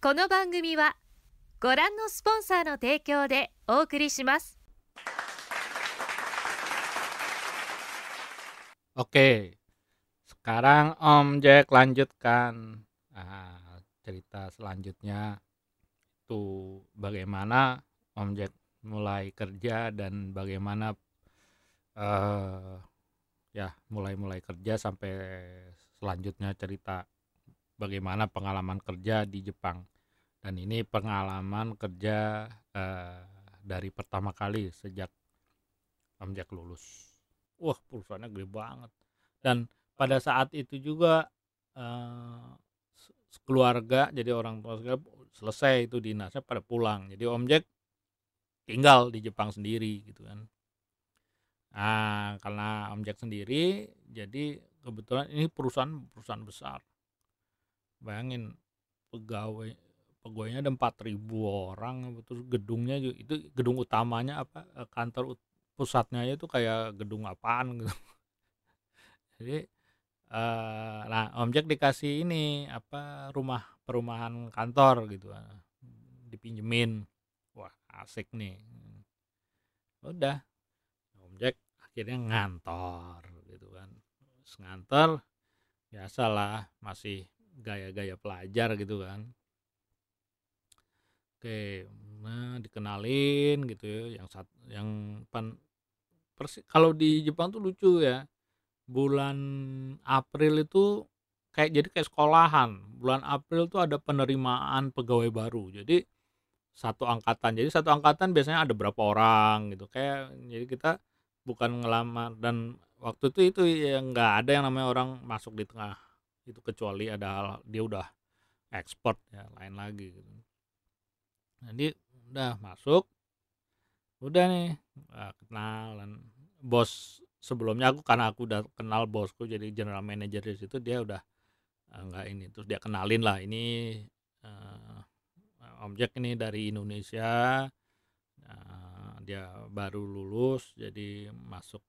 この番組はご覧のスポンサーの提供でお送りします Oke, sekarang Om Jack lanjutkan ah, cerita selanjutnya itu bagaimana Om Jack mulai kerja dan bagaimana eh ya mulai-mulai kerja sampai selanjutnya cerita bagaimana pengalaman kerja di Jepang. Dan ini pengalaman kerja eh, dari pertama kali sejak Om Jack lulus. Wah perusahaannya gede banget. Dan pada saat itu juga eh, keluarga jadi orang tua segala selesai itu dinasnya pada pulang. Jadi Om Jack tinggal di Jepang sendiri gitu kan. Nah karena Om Jack sendiri jadi kebetulan ini perusahaan perusahaan besar bayangin pegawai pegawainya ada 4000 orang terus gedungnya juga itu gedung utamanya apa eh, kantor pusatnya itu kayak gedung apaan gitu. Jadi eh nah Om dikasih ini apa rumah perumahan kantor gitu eh, dipinjemin. Wah asik nih. Udah Om akhirnya ngantor gitu kan. Terus ngantor biasalah masih gaya-gaya pelajar gitu kan. Oke nah dikenalin gitu ya yang sat, yang pan persi, kalau di Jepang tuh lucu ya bulan April itu kayak jadi kayak sekolahan. Bulan April tuh ada penerimaan pegawai baru. Jadi satu angkatan jadi satu angkatan biasanya ada berapa orang gitu. Kayak jadi kita bukan ngelamar dan waktu itu itu yang nggak ada yang namanya orang masuk di tengah itu kecuali ada hal- dia udah ekspor ya lain lagi gitu jadi udah masuk udah nih ah, kenalan bos sebelumnya aku karena aku udah kenal bosku jadi general manager di situ dia udah ah, nggak ini terus dia kenalin lah ini eh, Om Jack ini dari Indonesia Nah, dia baru lulus jadi masuk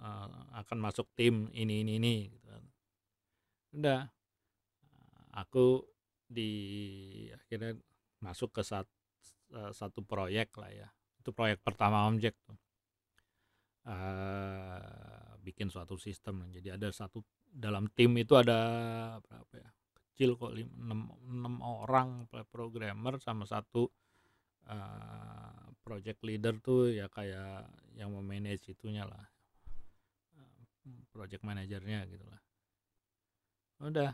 eh, akan masuk tim ini ini ini gitu. Udah. Aku di akhirnya masuk ke sat- eh, satu proyek lah ya. Itu proyek pertama Om Jack tuh. Eh, bikin suatu sistem. Jadi ada satu dalam tim itu ada berapa ya? Kecil kok enam, enam orang programmer sama satu eh, project leader tuh ya kayak yang memanage itunya lah. Project manajernya gitu lah udah.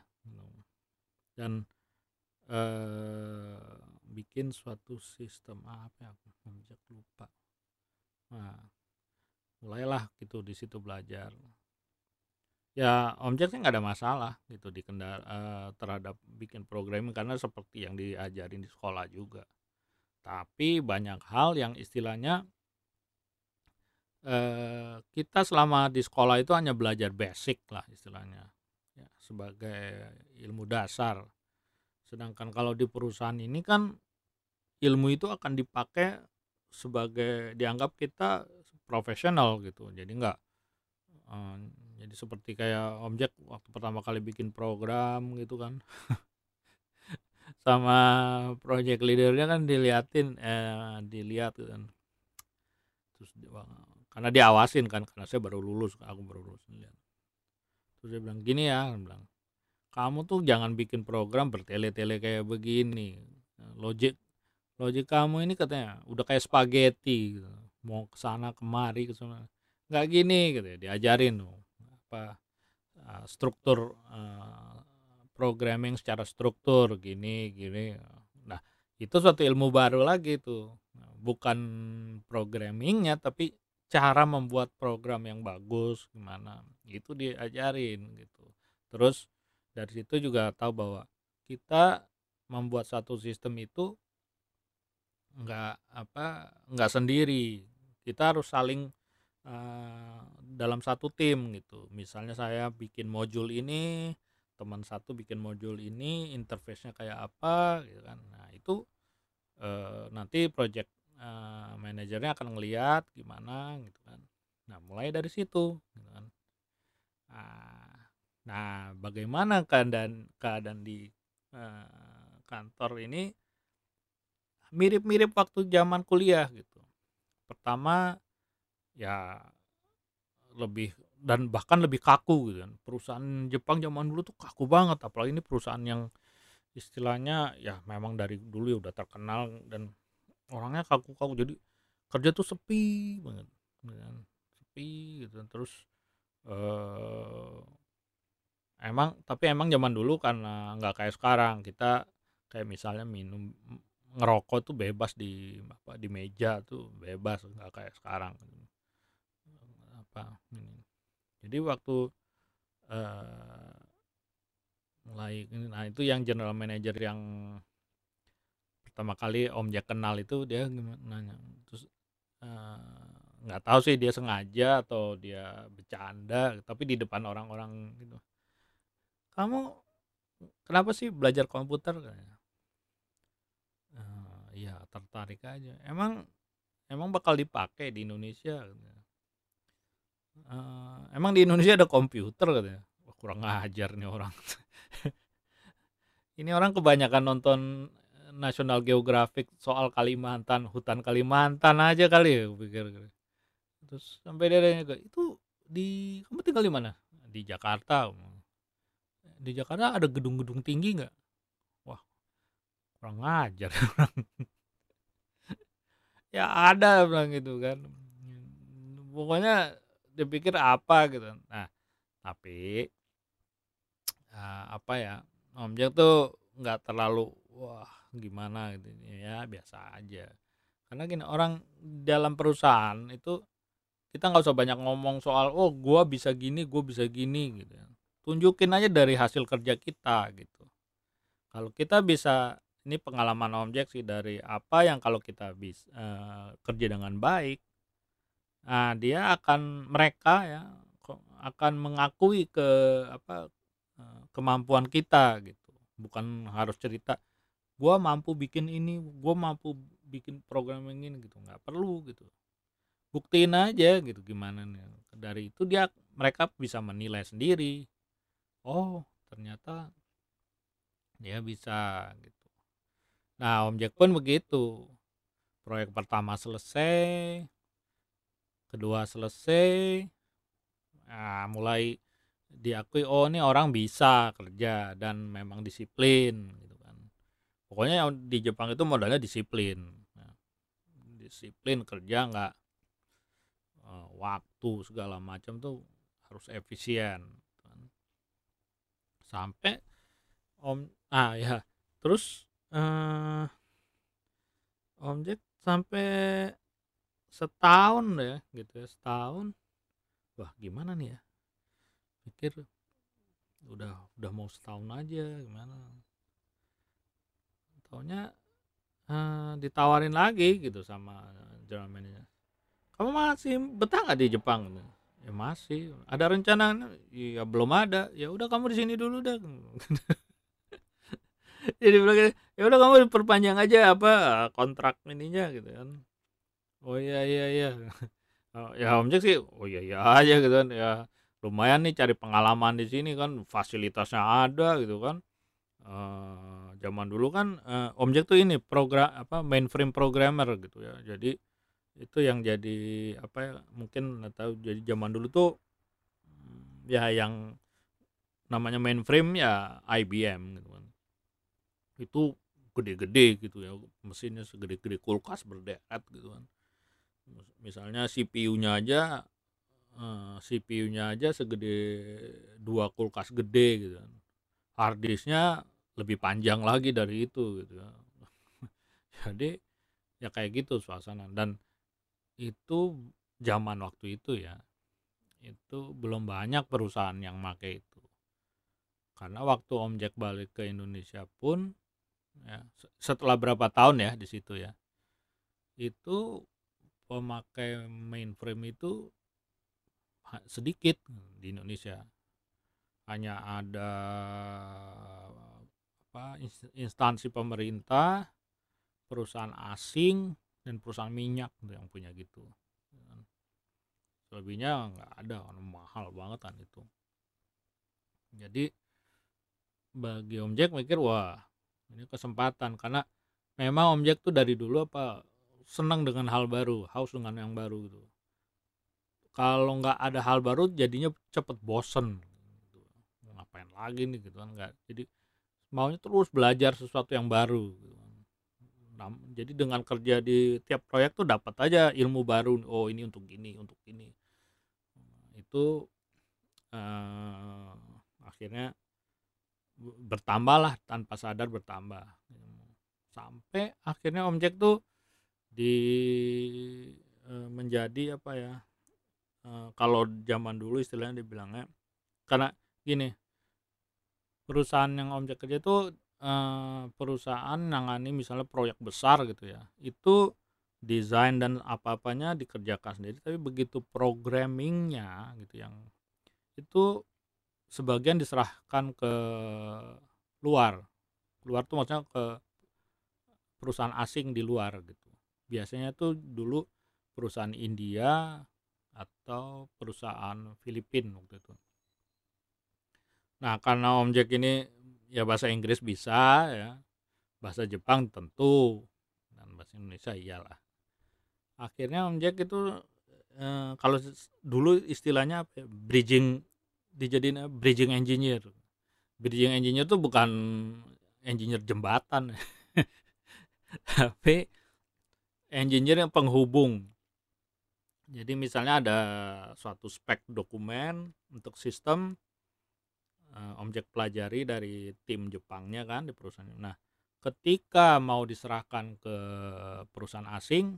Dan eh bikin suatu sistem apa ya aku lupa. Nah mulailah gitu di situ belajar. Ya Om Jack sih nggak ada masalah gitu di kendar eh, terhadap bikin programming karena seperti yang diajarin di sekolah juga. Tapi banyak hal yang istilahnya eh, kita selama di sekolah itu hanya belajar basic lah istilahnya ya, sebagai ilmu dasar. Sedangkan kalau di perusahaan ini kan ilmu itu akan dipakai sebagai dianggap kita profesional gitu. Jadi nggak eh, jadi seperti kayak Om Jack waktu pertama kali bikin program gitu kan. Sama project leadernya kan diliatin eh dilihat gitu kan. Terus karena diawasin kan karena saya baru lulus aku baru lulus lihat terus dia bilang gini ya bilang kamu tuh jangan bikin program bertele-tele kayak begini. Logik logik kamu ini katanya udah kayak spaghetti gitu. mau ke sana kemari ke sana. Nggak gini gitu diajarin tuh apa uh, struktur uh, programming secara struktur gini gini. Nah itu suatu ilmu baru lagi tuh. Bukan programmingnya tapi cara membuat program yang bagus gimana itu diajarin gitu. Terus dari situ juga tahu bahwa kita membuat satu sistem itu nggak apa nggak sendiri. Kita harus saling eh, dalam satu tim gitu. Misalnya saya bikin modul ini teman satu bikin modul ini interface-nya kayak apa gitu kan. Nah itu eh, nanti project eh, manajernya akan ngelihat gimana gitu kan. Nah mulai dari situ gitu kan nah, nah bagaimana keadaan keadaan di eh, kantor ini mirip-mirip waktu zaman kuliah gitu. Pertama ya lebih dan bahkan lebih kaku gitu kan. Perusahaan Jepang zaman dulu tuh kaku banget apalagi ini perusahaan yang istilahnya ya memang dari dulu ya udah terkenal dan orangnya kaku-kaku jadi kerja tuh sepi banget gitu kan. Sepi gitu terus eh emang tapi emang zaman dulu karena nggak kayak sekarang kita kayak misalnya minum ngerokok tuh bebas di apa di meja tuh bebas nggak kayak sekarang. Apa ini. Jadi waktu eh mulai nah itu yang general manager yang pertama kali Om Jack kenal itu dia gimana nanya. Terus eh, nggak tahu sih dia sengaja atau dia bercanda tapi di depan orang-orang gitu. Kamu kenapa sih belajar komputer? "Eh, ya tertarik aja. Emang emang bakal dipakai di Indonesia. "Eh, emang di Indonesia ada komputer katanya? Wah, kurang ajar nih orang. Ini orang kebanyakan nonton National Geographic soal Kalimantan hutan Kalimantan aja kali ya pikir terus sampai dia ke, itu di kamu tinggal di mana? Di Jakarta di Jakarta ada gedung-gedung tinggi nggak? Wah kurang ajar. Orang. Ya ada bilang gitu kan. Pokoknya dia pikir apa gitu. Nah tapi eh, apa ya Om Jack tuh nggak terlalu wah gimana gitu ya biasa aja. Karena gini orang dalam perusahaan itu kita nggak usah banyak ngomong soal oh gua bisa gini gue bisa gini gitu tunjukin aja dari hasil kerja kita gitu. Kalau kita bisa ini pengalaman Om Jack sih dari apa yang kalau kita bisa eh, kerja dengan baik nah dia akan mereka ya akan mengakui ke apa eh, kemampuan kita gitu. Bukan harus cerita gua mampu bikin ini gua mampu bikin program yang ini gitu. Nggak perlu gitu buktiin aja gitu gimana nih. Dari itu dia mereka bisa menilai sendiri. Oh ternyata dia bisa gitu. Nah Om Jack pun begitu. Proyek pertama selesai kedua selesai nah, mulai diakui oh ini orang bisa kerja dan memang disiplin gitu kan. Pokoknya di Jepang itu modalnya disiplin. Nah, disiplin kerja nggak eh, waktu segala macam tuh harus efisien gitu kan. sampai om ah ya. Terus eh Om Jack sampai setahun ya gitu ya setahun. Wah gimana nih ya? Pikir udah udah mau setahun aja gimana? Taunya eh, ditawarin lagi gitu sama general manager kamu masih betah nggak di Jepang? Ya masih. Ada rencana? Ya belum ada. Ya udah kamu di sini dulu dah jadi bilang gitu, ya udah kamu perpanjang aja apa kontrak ininya gitu kan. Oh iya iya iya. Oh, ya Om Jack sih oh iya iya aja gitu kan. Ya lumayan nih cari pengalaman di sini kan fasilitasnya ada gitu kan. Eh, zaman dulu kan eh, Om Jack tuh ini program apa mainframe programmer gitu ya. Jadi itu yang jadi apa ya mungkin nggak tahu jadi zaman dulu tuh mm, ya yang namanya mainframe ya IBM gitu kan. Itu gede-gede gitu ya mesinnya segede-gede kulkas berderet gitu kan. Mis- misalnya CPU-nya aja eh, CPU-nya aja segede dua kulkas gede gitu kan. Hard disknya lebih panjang lagi dari itu gitu ya jadi ya kayak gitu suasana. Dan itu zaman waktu itu ya itu belum banyak perusahaan yang make itu. Karena waktu Om Jack balik ke Indonesia pun ya se- setelah berapa tahun ya di situ ya itu pemakai mainframe itu sedikit di Indonesia. Hanya ada apa ins- instansi pemerintah perusahaan asing dan perusahaan minyak tuh yang punya gitu. Selebihnya nggak ada kan mahal banget kan itu. Jadi bagi Om Jack mikir wah ini kesempatan. Karena memang objek tuh dari dulu apa senang dengan hal baru haus dengan yang baru gitu. Kalau nggak ada hal baru jadinya cepet bosen. Gitu. ngapain lagi nih gitu kan nggak. Jadi maunya terus belajar sesuatu yang baru gitu. Nah, jadi dengan kerja di tiap proyek tuh dapat aja ilmu baru oh ini untuk ini untuk ini itu uh, akhirnya bertambah lah tanpa sadar bertambah. Sampai akhirnya objek tuh di e, menjadi apa ya e, kalau zaman dulu istilahnya dibilangnya karena gini perusahaan yang objek kerja itu e, perusahaan nangani misalnya proyek besar gitu ya itu desain dan apa-apanya dikerjakan sendiri tapi begitu programmingnya gitu yang itu sebagian diserahkan ke luar. Luar tuh maksudnya ke perusahaan asing di luar gitu. Biasanya tuh dulu perusahaan India atau perusahaan Filipina waktu itu. Nah karena Om Jack ini ya bahasa Inggris bisa ya. Bahasa Jepang tentu dan bahasa Indonesia iyalah. Akhirnya Om Jack itu eh, kalau dulu istilahnya apa ya, bridging dijadiin bridging engineer. Bridging engineer tuh bukan engineer jembatan. Tapi engineer yang penghubung. Jadi misalnya ada suatu spek dokumen untuk sistem uh, objek pelajari dari tim Jepangnya kan di perusahaan nah ketika mau diserahkan ke perusahaan asing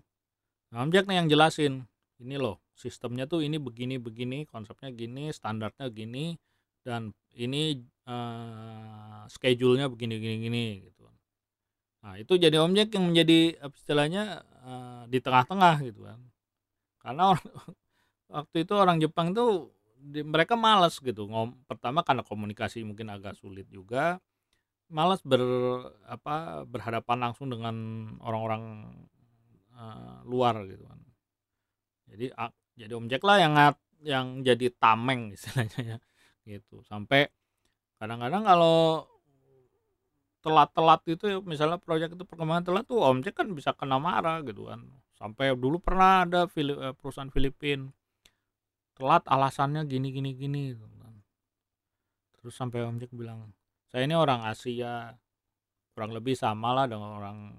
objeknya yang jelasin ini loh sistemnya tuh ini begini begini konsepnya gini standarnya gini dan ini uh, schedule-nya begini gini gini gitu. Nah itu jadi objek yang menjadi istilahnya uh, di tengah-tengah gitu kan. Karena orang, waktu itu orang Jepang tuh di, mereka malas gitu ngom pertama karena komunikasi mungkin agak sulit juga malas ber apa berhadapan langsung dengan orang-orang uh, luar gitu kan. Jadi jadi objek lah yang yang jadi tameng istilahnya ya gitu. Sampai kadang-kadang kalau telat-telat itu ya misalnya proyek itu perkembangan telat tuh objek kan bisa kena marah gitu kan. Sampai dulu pernah ada Filip, eh, perusahaan Filipin telat alasannya gini gini gini gitu kan. terus sampai objek bilang saya ini orang Asia kurang lebih sama lah dengan orang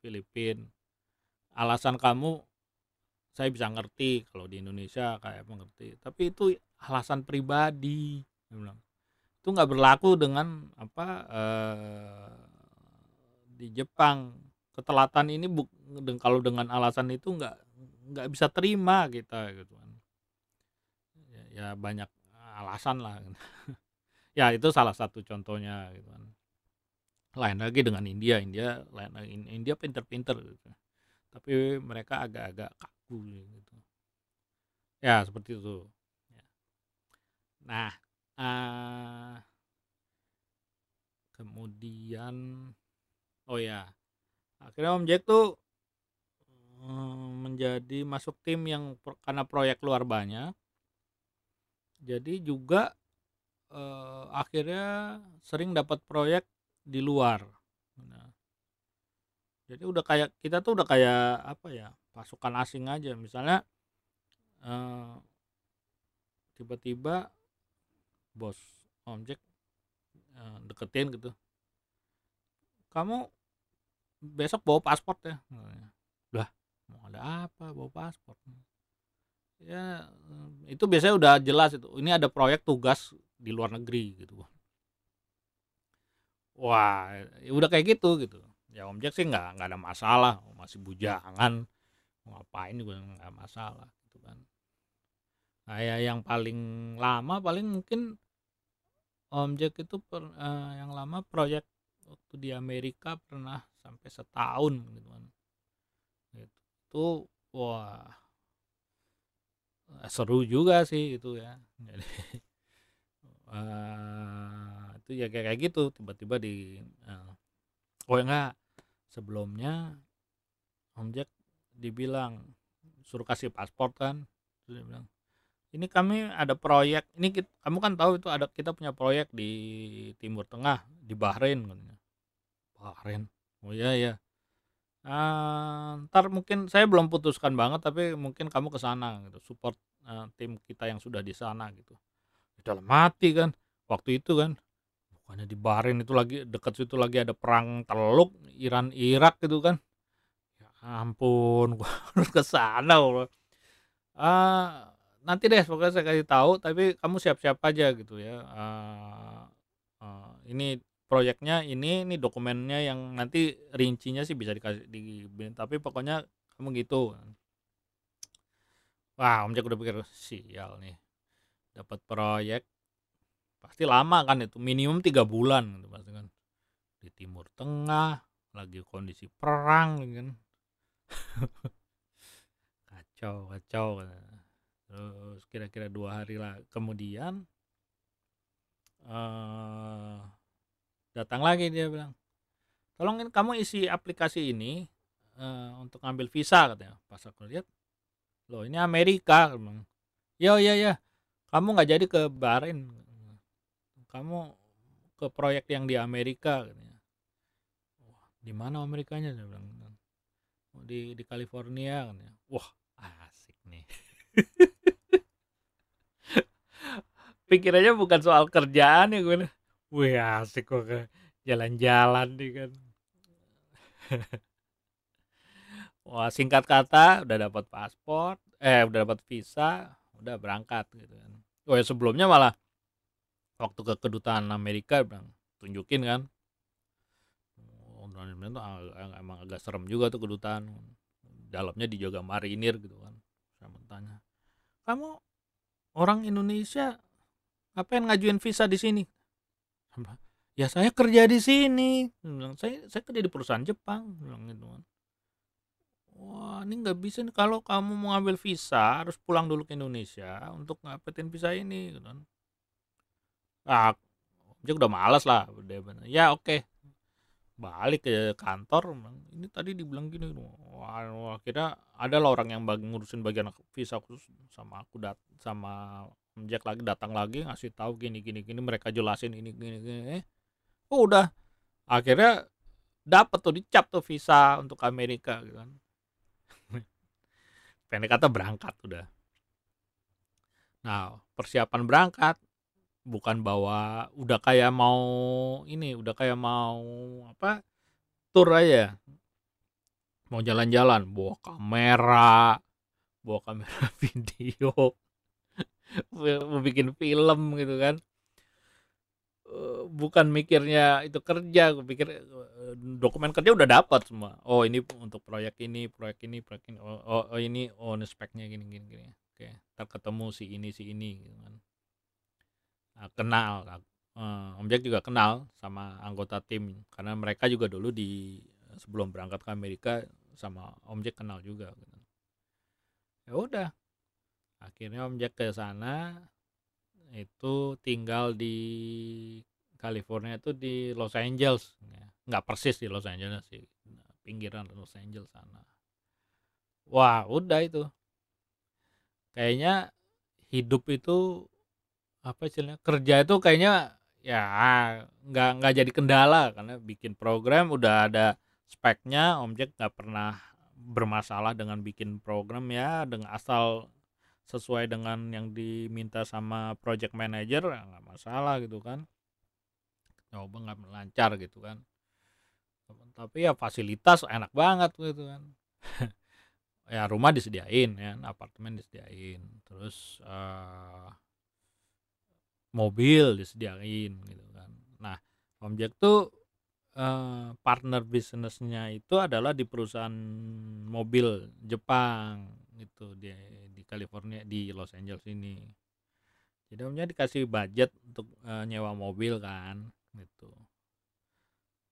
Filipin. Alasan kamu saya bisa ngerti kalau di Indonesia kayak mengerti tapi itu alasan pribadi bilang. Itu nggak berlaku dengan apa eh, di Jepang. Ketelatan ini bu, kalau dengan alasan itu nggak nggak bisa terima kita gitu kan ya, ya banyak alasan lah ya itu salah satu contohnya gitu kan lain lagi dengan India India lain lagi India pinter-pinter gitu. tapi mereka agak-agak gitu ya seperti itu ya. nah uh, kemudian oh ya akhirnya Om Jack tuh um, menjadi masuk tim yang karena proyek luar banyak jadi juga uh, akhirnya sering dapat proyek di luar. Nah, jadi udah kayak kita tuh udah kayak apa ya pasukan asing aja. Misalnya tiba tiba-tiba bos objek uh, deketin gitu. Kamu besok bawa paspor ya udah mau ada apa bawa paspor ya itu biasanya udah jelas itu ini ada proyek tugas di luar negeri gitu wah ya udah kayak gitu gitu. Ya objek sih nggak nggak ada masalah masih bujangan. Ngapain juga nggak masalah gitu kan. Nah ya yang paling lama paling mungkin objek itu per, uh, yang lama proyek waktu di Amerika pernah sampai setahun gitu kan. Gitu. itu wah seru juga sih itu ya. Jadi uh, itu ya kayak, kayak gitu tiba-tiba di uh, oh enggak sebelumnya objek dibilang suruh kasih paspor kan terus dia bilang ini kami ada proyek ini kita, kamu kan tahu itu ada kita punya proyek di Timur Tengah di Bahrain katanya. Bahrain? Oh iya ya uh, ntar mungkin saya belum putuskan banget tapi mungkin kamu ke sana gitu support uh, tim kita yang sudah di sana gitu. Dalam mati kan waktu itu kan bukannya di Bahrain itu lagi dekat situ lagi ada perang teluk Iran Irak gitu kan. Ya ampun gua harus ke sana uh, nanti deh pokoknya saya kasih tahu tapi kamu siap-siap aja gitu ya. Uh, uh, ini proyeknya ini ini dokumennya yang nanti rincinya sih bisa dikasih di tapi pokoknya kamu gitu. Wah om Jack udah pikir sial nih dapat proyek pasti lama kan itu minimum tiga bulan gitu pasti kan. Di timur tengah lagi kondisi perang gitu kan. Kacau kacau. Terus kira-kira dua hari lah. Kemudian uh, datang lagi dia bilang. Tolong kamu isi aplikasi ini uh, untuk ngambil visa katanya. Pas aku lihat loh ini Amerika bilang. Ya ya ya kamu nggak jadi ke Bahrain. Kamu ke proyek yang di Amerika katanya. Wah di mana Amerikanya? dia bilang. Oh, di di California katanya. Wah asik nih. Pikirannya bukan soal kerjaan ya gue Wih asik kok jalan-jalan nih kan. Wah singkat kata udah dapat paspor, eh udah dapat visa, udah berangkat gitu kan. Oh ya sebelumnya malah waktu ke kedutaan Amerika bilang tunjukin kan. Oh, tuh emang agak serem juga tuh kedutaan. Dalamnya dijaga marinir gitu kan. Saya tanya, kamu orang Indonesia apa yang ngajuin visa di sini? Ya saya kerja di sini. Bilang saya saya kerja di perusahaan Jepang. Bilang gitu kan. Wah ini nggak bisa nih. Kalau kamu mau ngambil visa harus pulang dulu ke Indonesia untuk ngapetin visa ini gitu kan. Ah dia udah malas lah dia ya oke. Okay. balik ke kantor ini tadi dibilang gini wah, wah kira ada lah orang yang bagi ngurusin bagian visa khusus sama aku dat sama Jack lagi datang lagi ngasih tahu gini gini gini mereka jelasin ini gini gini oh, udah. Akhirnya dapat tuh dicap tuh visa untuk Amerika gitu kan. Pendek kata berangkat udah. Nah persiapan berangkat bukan bawa udah kayak mau ini udah kayak mau apa tur aja. Mau jalan-jalan bawa kamera bawa kamera video mau bikin film gitu kan. Eh, bukan mikirnya itu kerja gue pikir eh, dokumen kerja udah dapat semua. Oh ini untuk proyek ini proyek ini proyek ini. Oh, oh, oh ini oh ini speknya gini gini gini. Oke ntar ketemu si ini si ini gitu kan. Nah, kenal uh, Om Jack juga kenal sama anggota tim. Karena mereka juga dulu di sebelum berangkat ke Amerika sama Om Jack kenal juga gitu. ya udah akhirnya Om Jack ke sana itu tinggal di California itu di Los Angeles. Ya. nggak persis di Los Angeles sih pinggiran Los Angeles sana. Wah udah itu. Kayaknya hidup itu apa istilahnya kerja itu kayaknya ya nggak nggak jadi kendala. Karena bikin program udah ada speknya Om Jack nggak pernah bermasalah dengan bikin program ya dengan asal sesuai dengan yang diminta sama project manager ya nggak masalah gitu kan. Coba nggak lancar gitu kan. Tapi ya fasilitas enak banget gitu kan. Ya rumah disediain ya apartemen disediain terus uh, mobil disediain gitu kan. Nah objek tuh uh, partner bisnisnya itu adalah di perusahaan mobil Jepang gitu di di California di Los Angeles ini. Jadi omnya dikasih budget untuk uh, nyewa mobil kan gitu.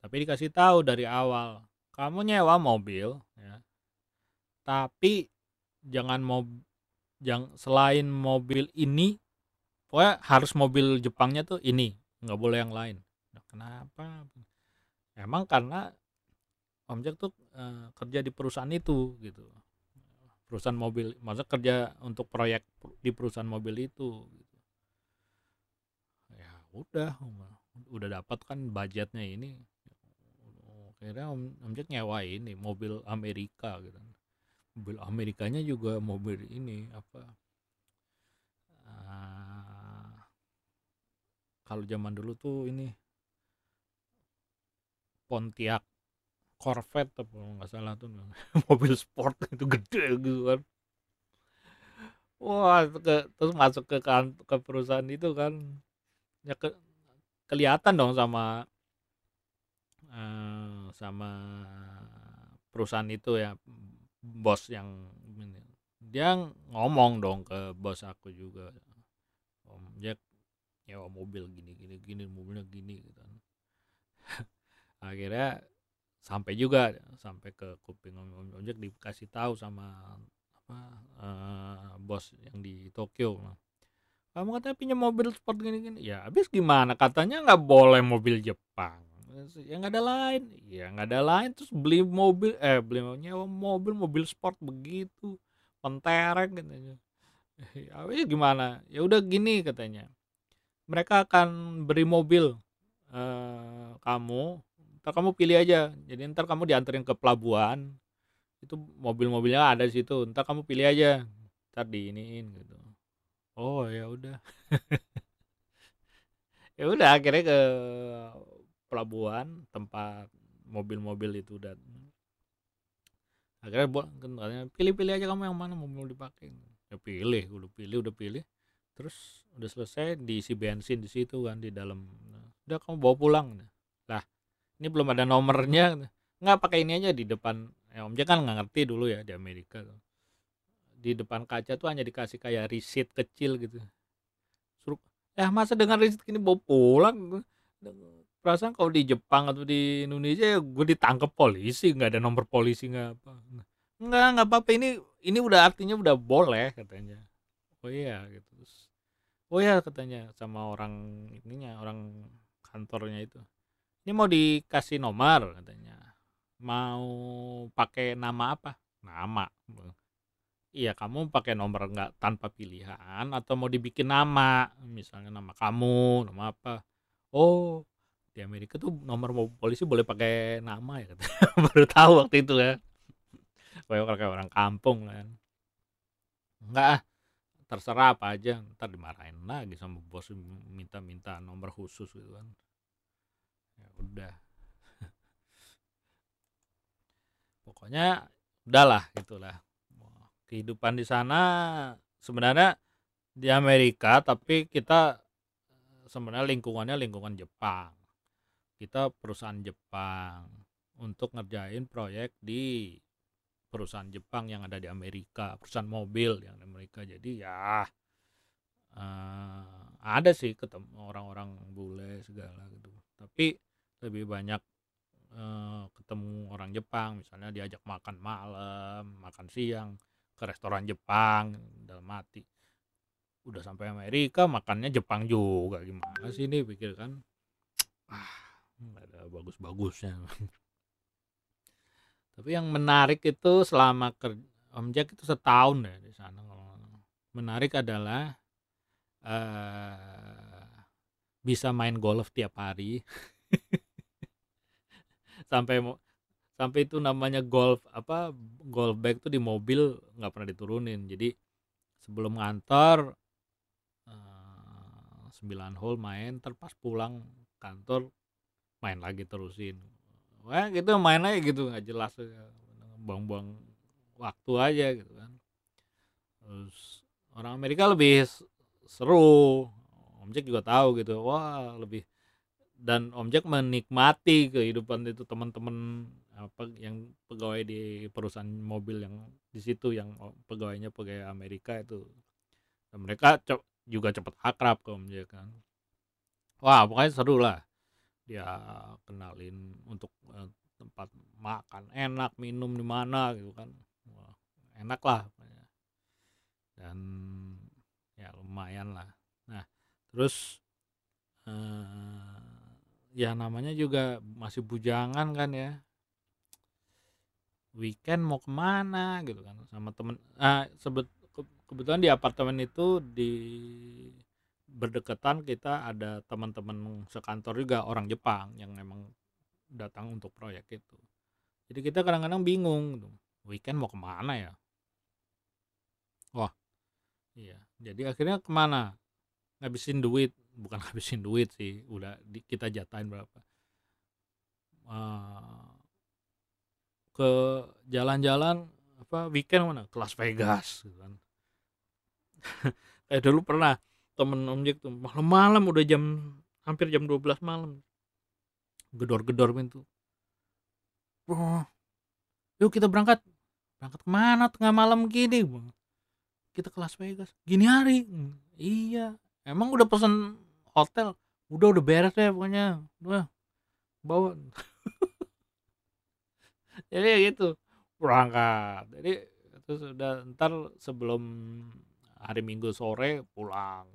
Tapi dikasih tahu dari awal kamu nyewa mobil ya tapi jangan mob jangan selain mobil ini pokoknya harus mobil Jepangnya tuh ini nggak boleh yang lain. Nah, kenapa? Emang karena Om Jack tuh uh, kerja di perusahaan itu gitu perusahaan mobil masa kerja untuk proyek di perusahaan mobil itu. Ya udah udah dapat kan budgetnya ini. Akhirnya om om Jack nyewa ini mobil Amerika gitu. Mobil Amerikanya juga mobil ini apa uh, kalau zaman dulu tuh ini Pontiac Corvette apa nggak salah tuh mobil sport itu gede gitu kan. Wah ke, terus masuk ke kan ke perusahaan itu kan ya ke, kelihatan dong sama uh, sama perusahaan itu ya bos yang dia ngomong dong ke bos aku juga. Om Jack nyewa mobil gini gini gini mobilnya gini gitu kan. Akhirnya sampai juga sampai ke kuping om, om Jack dikasih tahu sama apa uh, bos yang di Tokyo. Kamu katanya pinjam mobil sport gini gini ya habis gimana? Katanya nggak boleh mobil Jepang. Ya nggak ada lain. Ya nggak ada lain. Terus beli mobil eh beli nyewa mobil mobil sport begitu penterek katanya. Ya gimana? Ya udah gini katanya. Mereka akan beri mobil eh, kamu ntar kamu pilih aja. Jadi ntar kamu dianterin ke pelabuhan itu mobil-mobilnya ada di situ. Ntar kamu pilih aja. Ntar diiniin gitu. Oh ya udah. Ya udah akhirnya ke pelabuhan tempat mobil-mobil itu dan akhirnya buat pilih-pilih aja kamu yang mana mau dipakai. Ya pilih udah pilih udah pilih. Terus udah selesai diisi bensin di situ kan di dalam. Udah kamu bawa pulang. Lah ini belum ada nomornya nggak pakai ini aja di depan. Ya om kan nggak ngerti dulu ya di Amerika tuh. Di depan kaca tuh hanya dikasih kayak receipt kecil gitu. Suruh ya masa dengan receipt ini bawa pulang? Perasaan kalau di Jepang atau di Indonesia ya gue ditangkap polisi nggak ada nomor polisi nggak apa. Nggak nggak apa-apa. Ini ini udah artinya udah boleh katanya. Oh iya gitu. Oh iya katanya sama orang ininya orang kantornya itu ini mau dikasih nomor katanya. Mau pakai nama apa? Nama. Iya kamu pakai nomor nggak tanpa pilihan atau mau dibikin nama? Misalnya nama kamu nama apa? Oh di Amerika tuh nomor polisi boleh pakai nama ya katanya. baru tahu waktu itu ya. Kayak kayak orang kampung kan. Enggak terserah apa aja ntar dimarahin lagi sama bos minta-minta nomor khusus gitu kan ya udah pokoknya udahlah gitulah kehidupan di sana sebenarnya di Amerika tapi kita sebenarnya lingkungannya lingkungan Jepang kita perusahaan Jepang untuk ngerjain proyek di perusahaan Jepang yang ada di Amerika, perusahaan mobil yang di Amerika. Jadi ya uh, ada sih ketemu orang-orang bule segala gitu. Tapi lebih banyak uh, ketemu orang Jepang, misalnya diajak makan malam, makan siang ke restoran Jepang dalam mati. Udah sampai Amerika makannya Jepang juga gimana sih ini pikir kan. Ah, nggak ada bagus-bagusnya tapi yang menarik itu selama kerja Om Jack itu setahun ya di sana menarik adalah uh, bisa main golf tiap hari. Sampai sampai itu namanya golf apa golf bag tuh di mobil nggak pernah diturunin. Jadi sebelum ngantor uh, 9 hole main terpas pulang kantor main lagi terusin. Wah gitu main aja gitu nggak jelas buang-buang waktu aja gitu kan. Terus orang Amerika lebih seru Om Jack juga tahu gitu wah lebih dan Om Jack menikmati kehidupan itu teman-teman apa yang pegawai di perusahaan mobil yang di situ yang pegawainya pegawai Amerika itu. Dan mereka juga cepat akrab ke Om Jack kan. Wah pokoknya seru lah. Dia kenalin untuk uh, tempat makan enak minum di mana gitu kan. Wah, enak lah dan ya lumayan lah terus uh, ya namanya juga masih bujangan kan ya. Weekend mau ke mana gitu kan sama temen ah sebet kebetulan di apartemen itu di berdekatan kita ada teman-teman sekantor juga orang Jepang yang emang datang untuk proyek itu. Jadi kita kadang-kadang bingung gitu. weekend mau ke mana ya? Wah iya. Jadi akhirnya ke mana ngabisin duit bukan ngabisin duit sih udah di, kita jatahin berapa. Uh, ke jalan-jalan apa weekend mana? Ke Las Vegas gitu kan. Kayak dulu pernah temen objek tuh malam-malam udah jam hampir jam 12 malam. Gedor-gedor pintu. Yuk kita berangkat. Berangkat ke mana tengah malam gini kita ke Las Vegas. Gini hari. Iya emang udah pesen hotel? Udah udah beres ya pokoknya. Udah bawa. Jadi gitu berangkat. Jadi itu sudah ntar sebelum hari Minggu sore pulang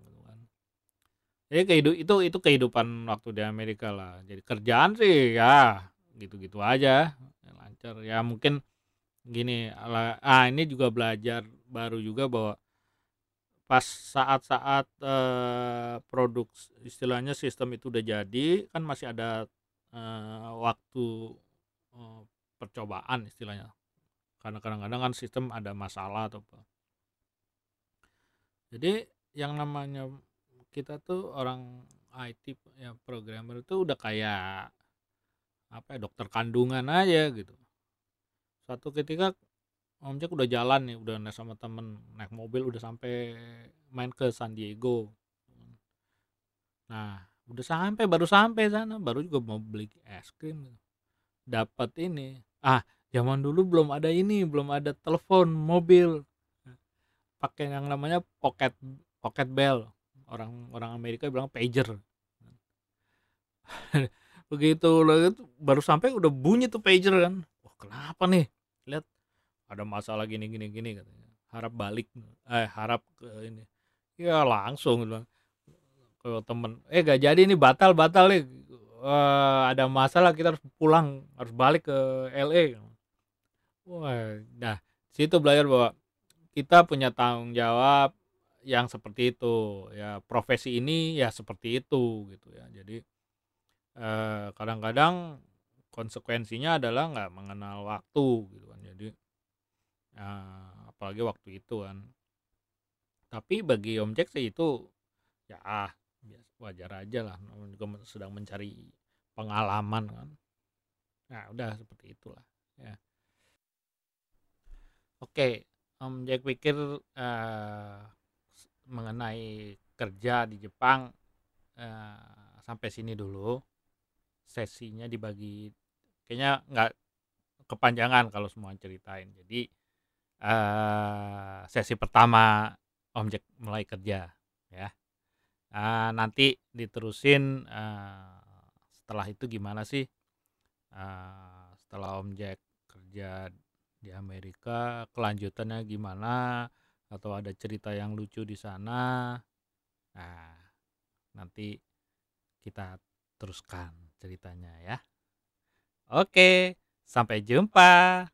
jadi kehidup itu itu kehidupan waktu di Amerika lah. Jadi kerjaan sih ya gitu-gitu aja. Lancar. Ya mungkin gini ah ini juga belajar baru juga bahwa pas saat-saat eh, produk istilahnya sistem itu udah jadi kan masih ada eh, waktu eh, percobaan istilahnya. Karena kadang-kadang kan sistem ada masalah atau apa. Jadi yang namanya kita tuh orang IT ya programmer itu udah kayak apa ya dokter kandungan aja gitu. Suatu ketika Om Jack udah jalan nih udah naik sama temen naik mobil udah sampai main ke San Diego. Nah udah sampai baru sampai sana baru juga mau beli es krim. Dapat ini. Ah zaman dulu belum ada ini belum ada telepon mobil. Pakai yang namanya pocket pocket bell. Orang orang Amerika bilang pager. Begitu baru sampai udah bunyi tuh pager kan. Wah kenapa nih? Lihat ada masalah gini gini gini katanya. Harap balik eh harap ke ini. Ya langsung bilang ke temen eh gak jadi ini batal batal nih. Uh, ada masalah kita harus pulang harus balik ke LA wah nah situ belajar bahwa kita punya tanggung jawab yang seperti itu. Ya profesi ini ya seperti itu gitu ya. Jadi kadang kadang-kadang konsekuensinya adalah nggak mengenal waktu gitu eh, apalagi waktu itu kan. Tapi bagi Om Jack sih itu ya ah wajar aja lah. Juga sedang mencari pengalaman kan. Nah udah seperti itulah ya. Oke Om Jack pikir uh, mengenai kerja di Jepang uh, sampai sini dulu. Sesinya dibagi kayaknya nggak kepanjangan kalau semua ceritain. Jadi uh, sesi pertama Om mulai kerja ya uh, nanti diterusin uh, setelah itu gimana sih uh, setelah Om kerja di Amerika kelanjutannya gimana atau ada cerita yang lucu di sana. Nah, nanti kita teruskan ceritanya ya. Oke, sampai jumpa.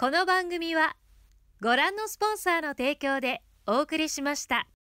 この番組はご覧のスポンサーの提供でお送りしました。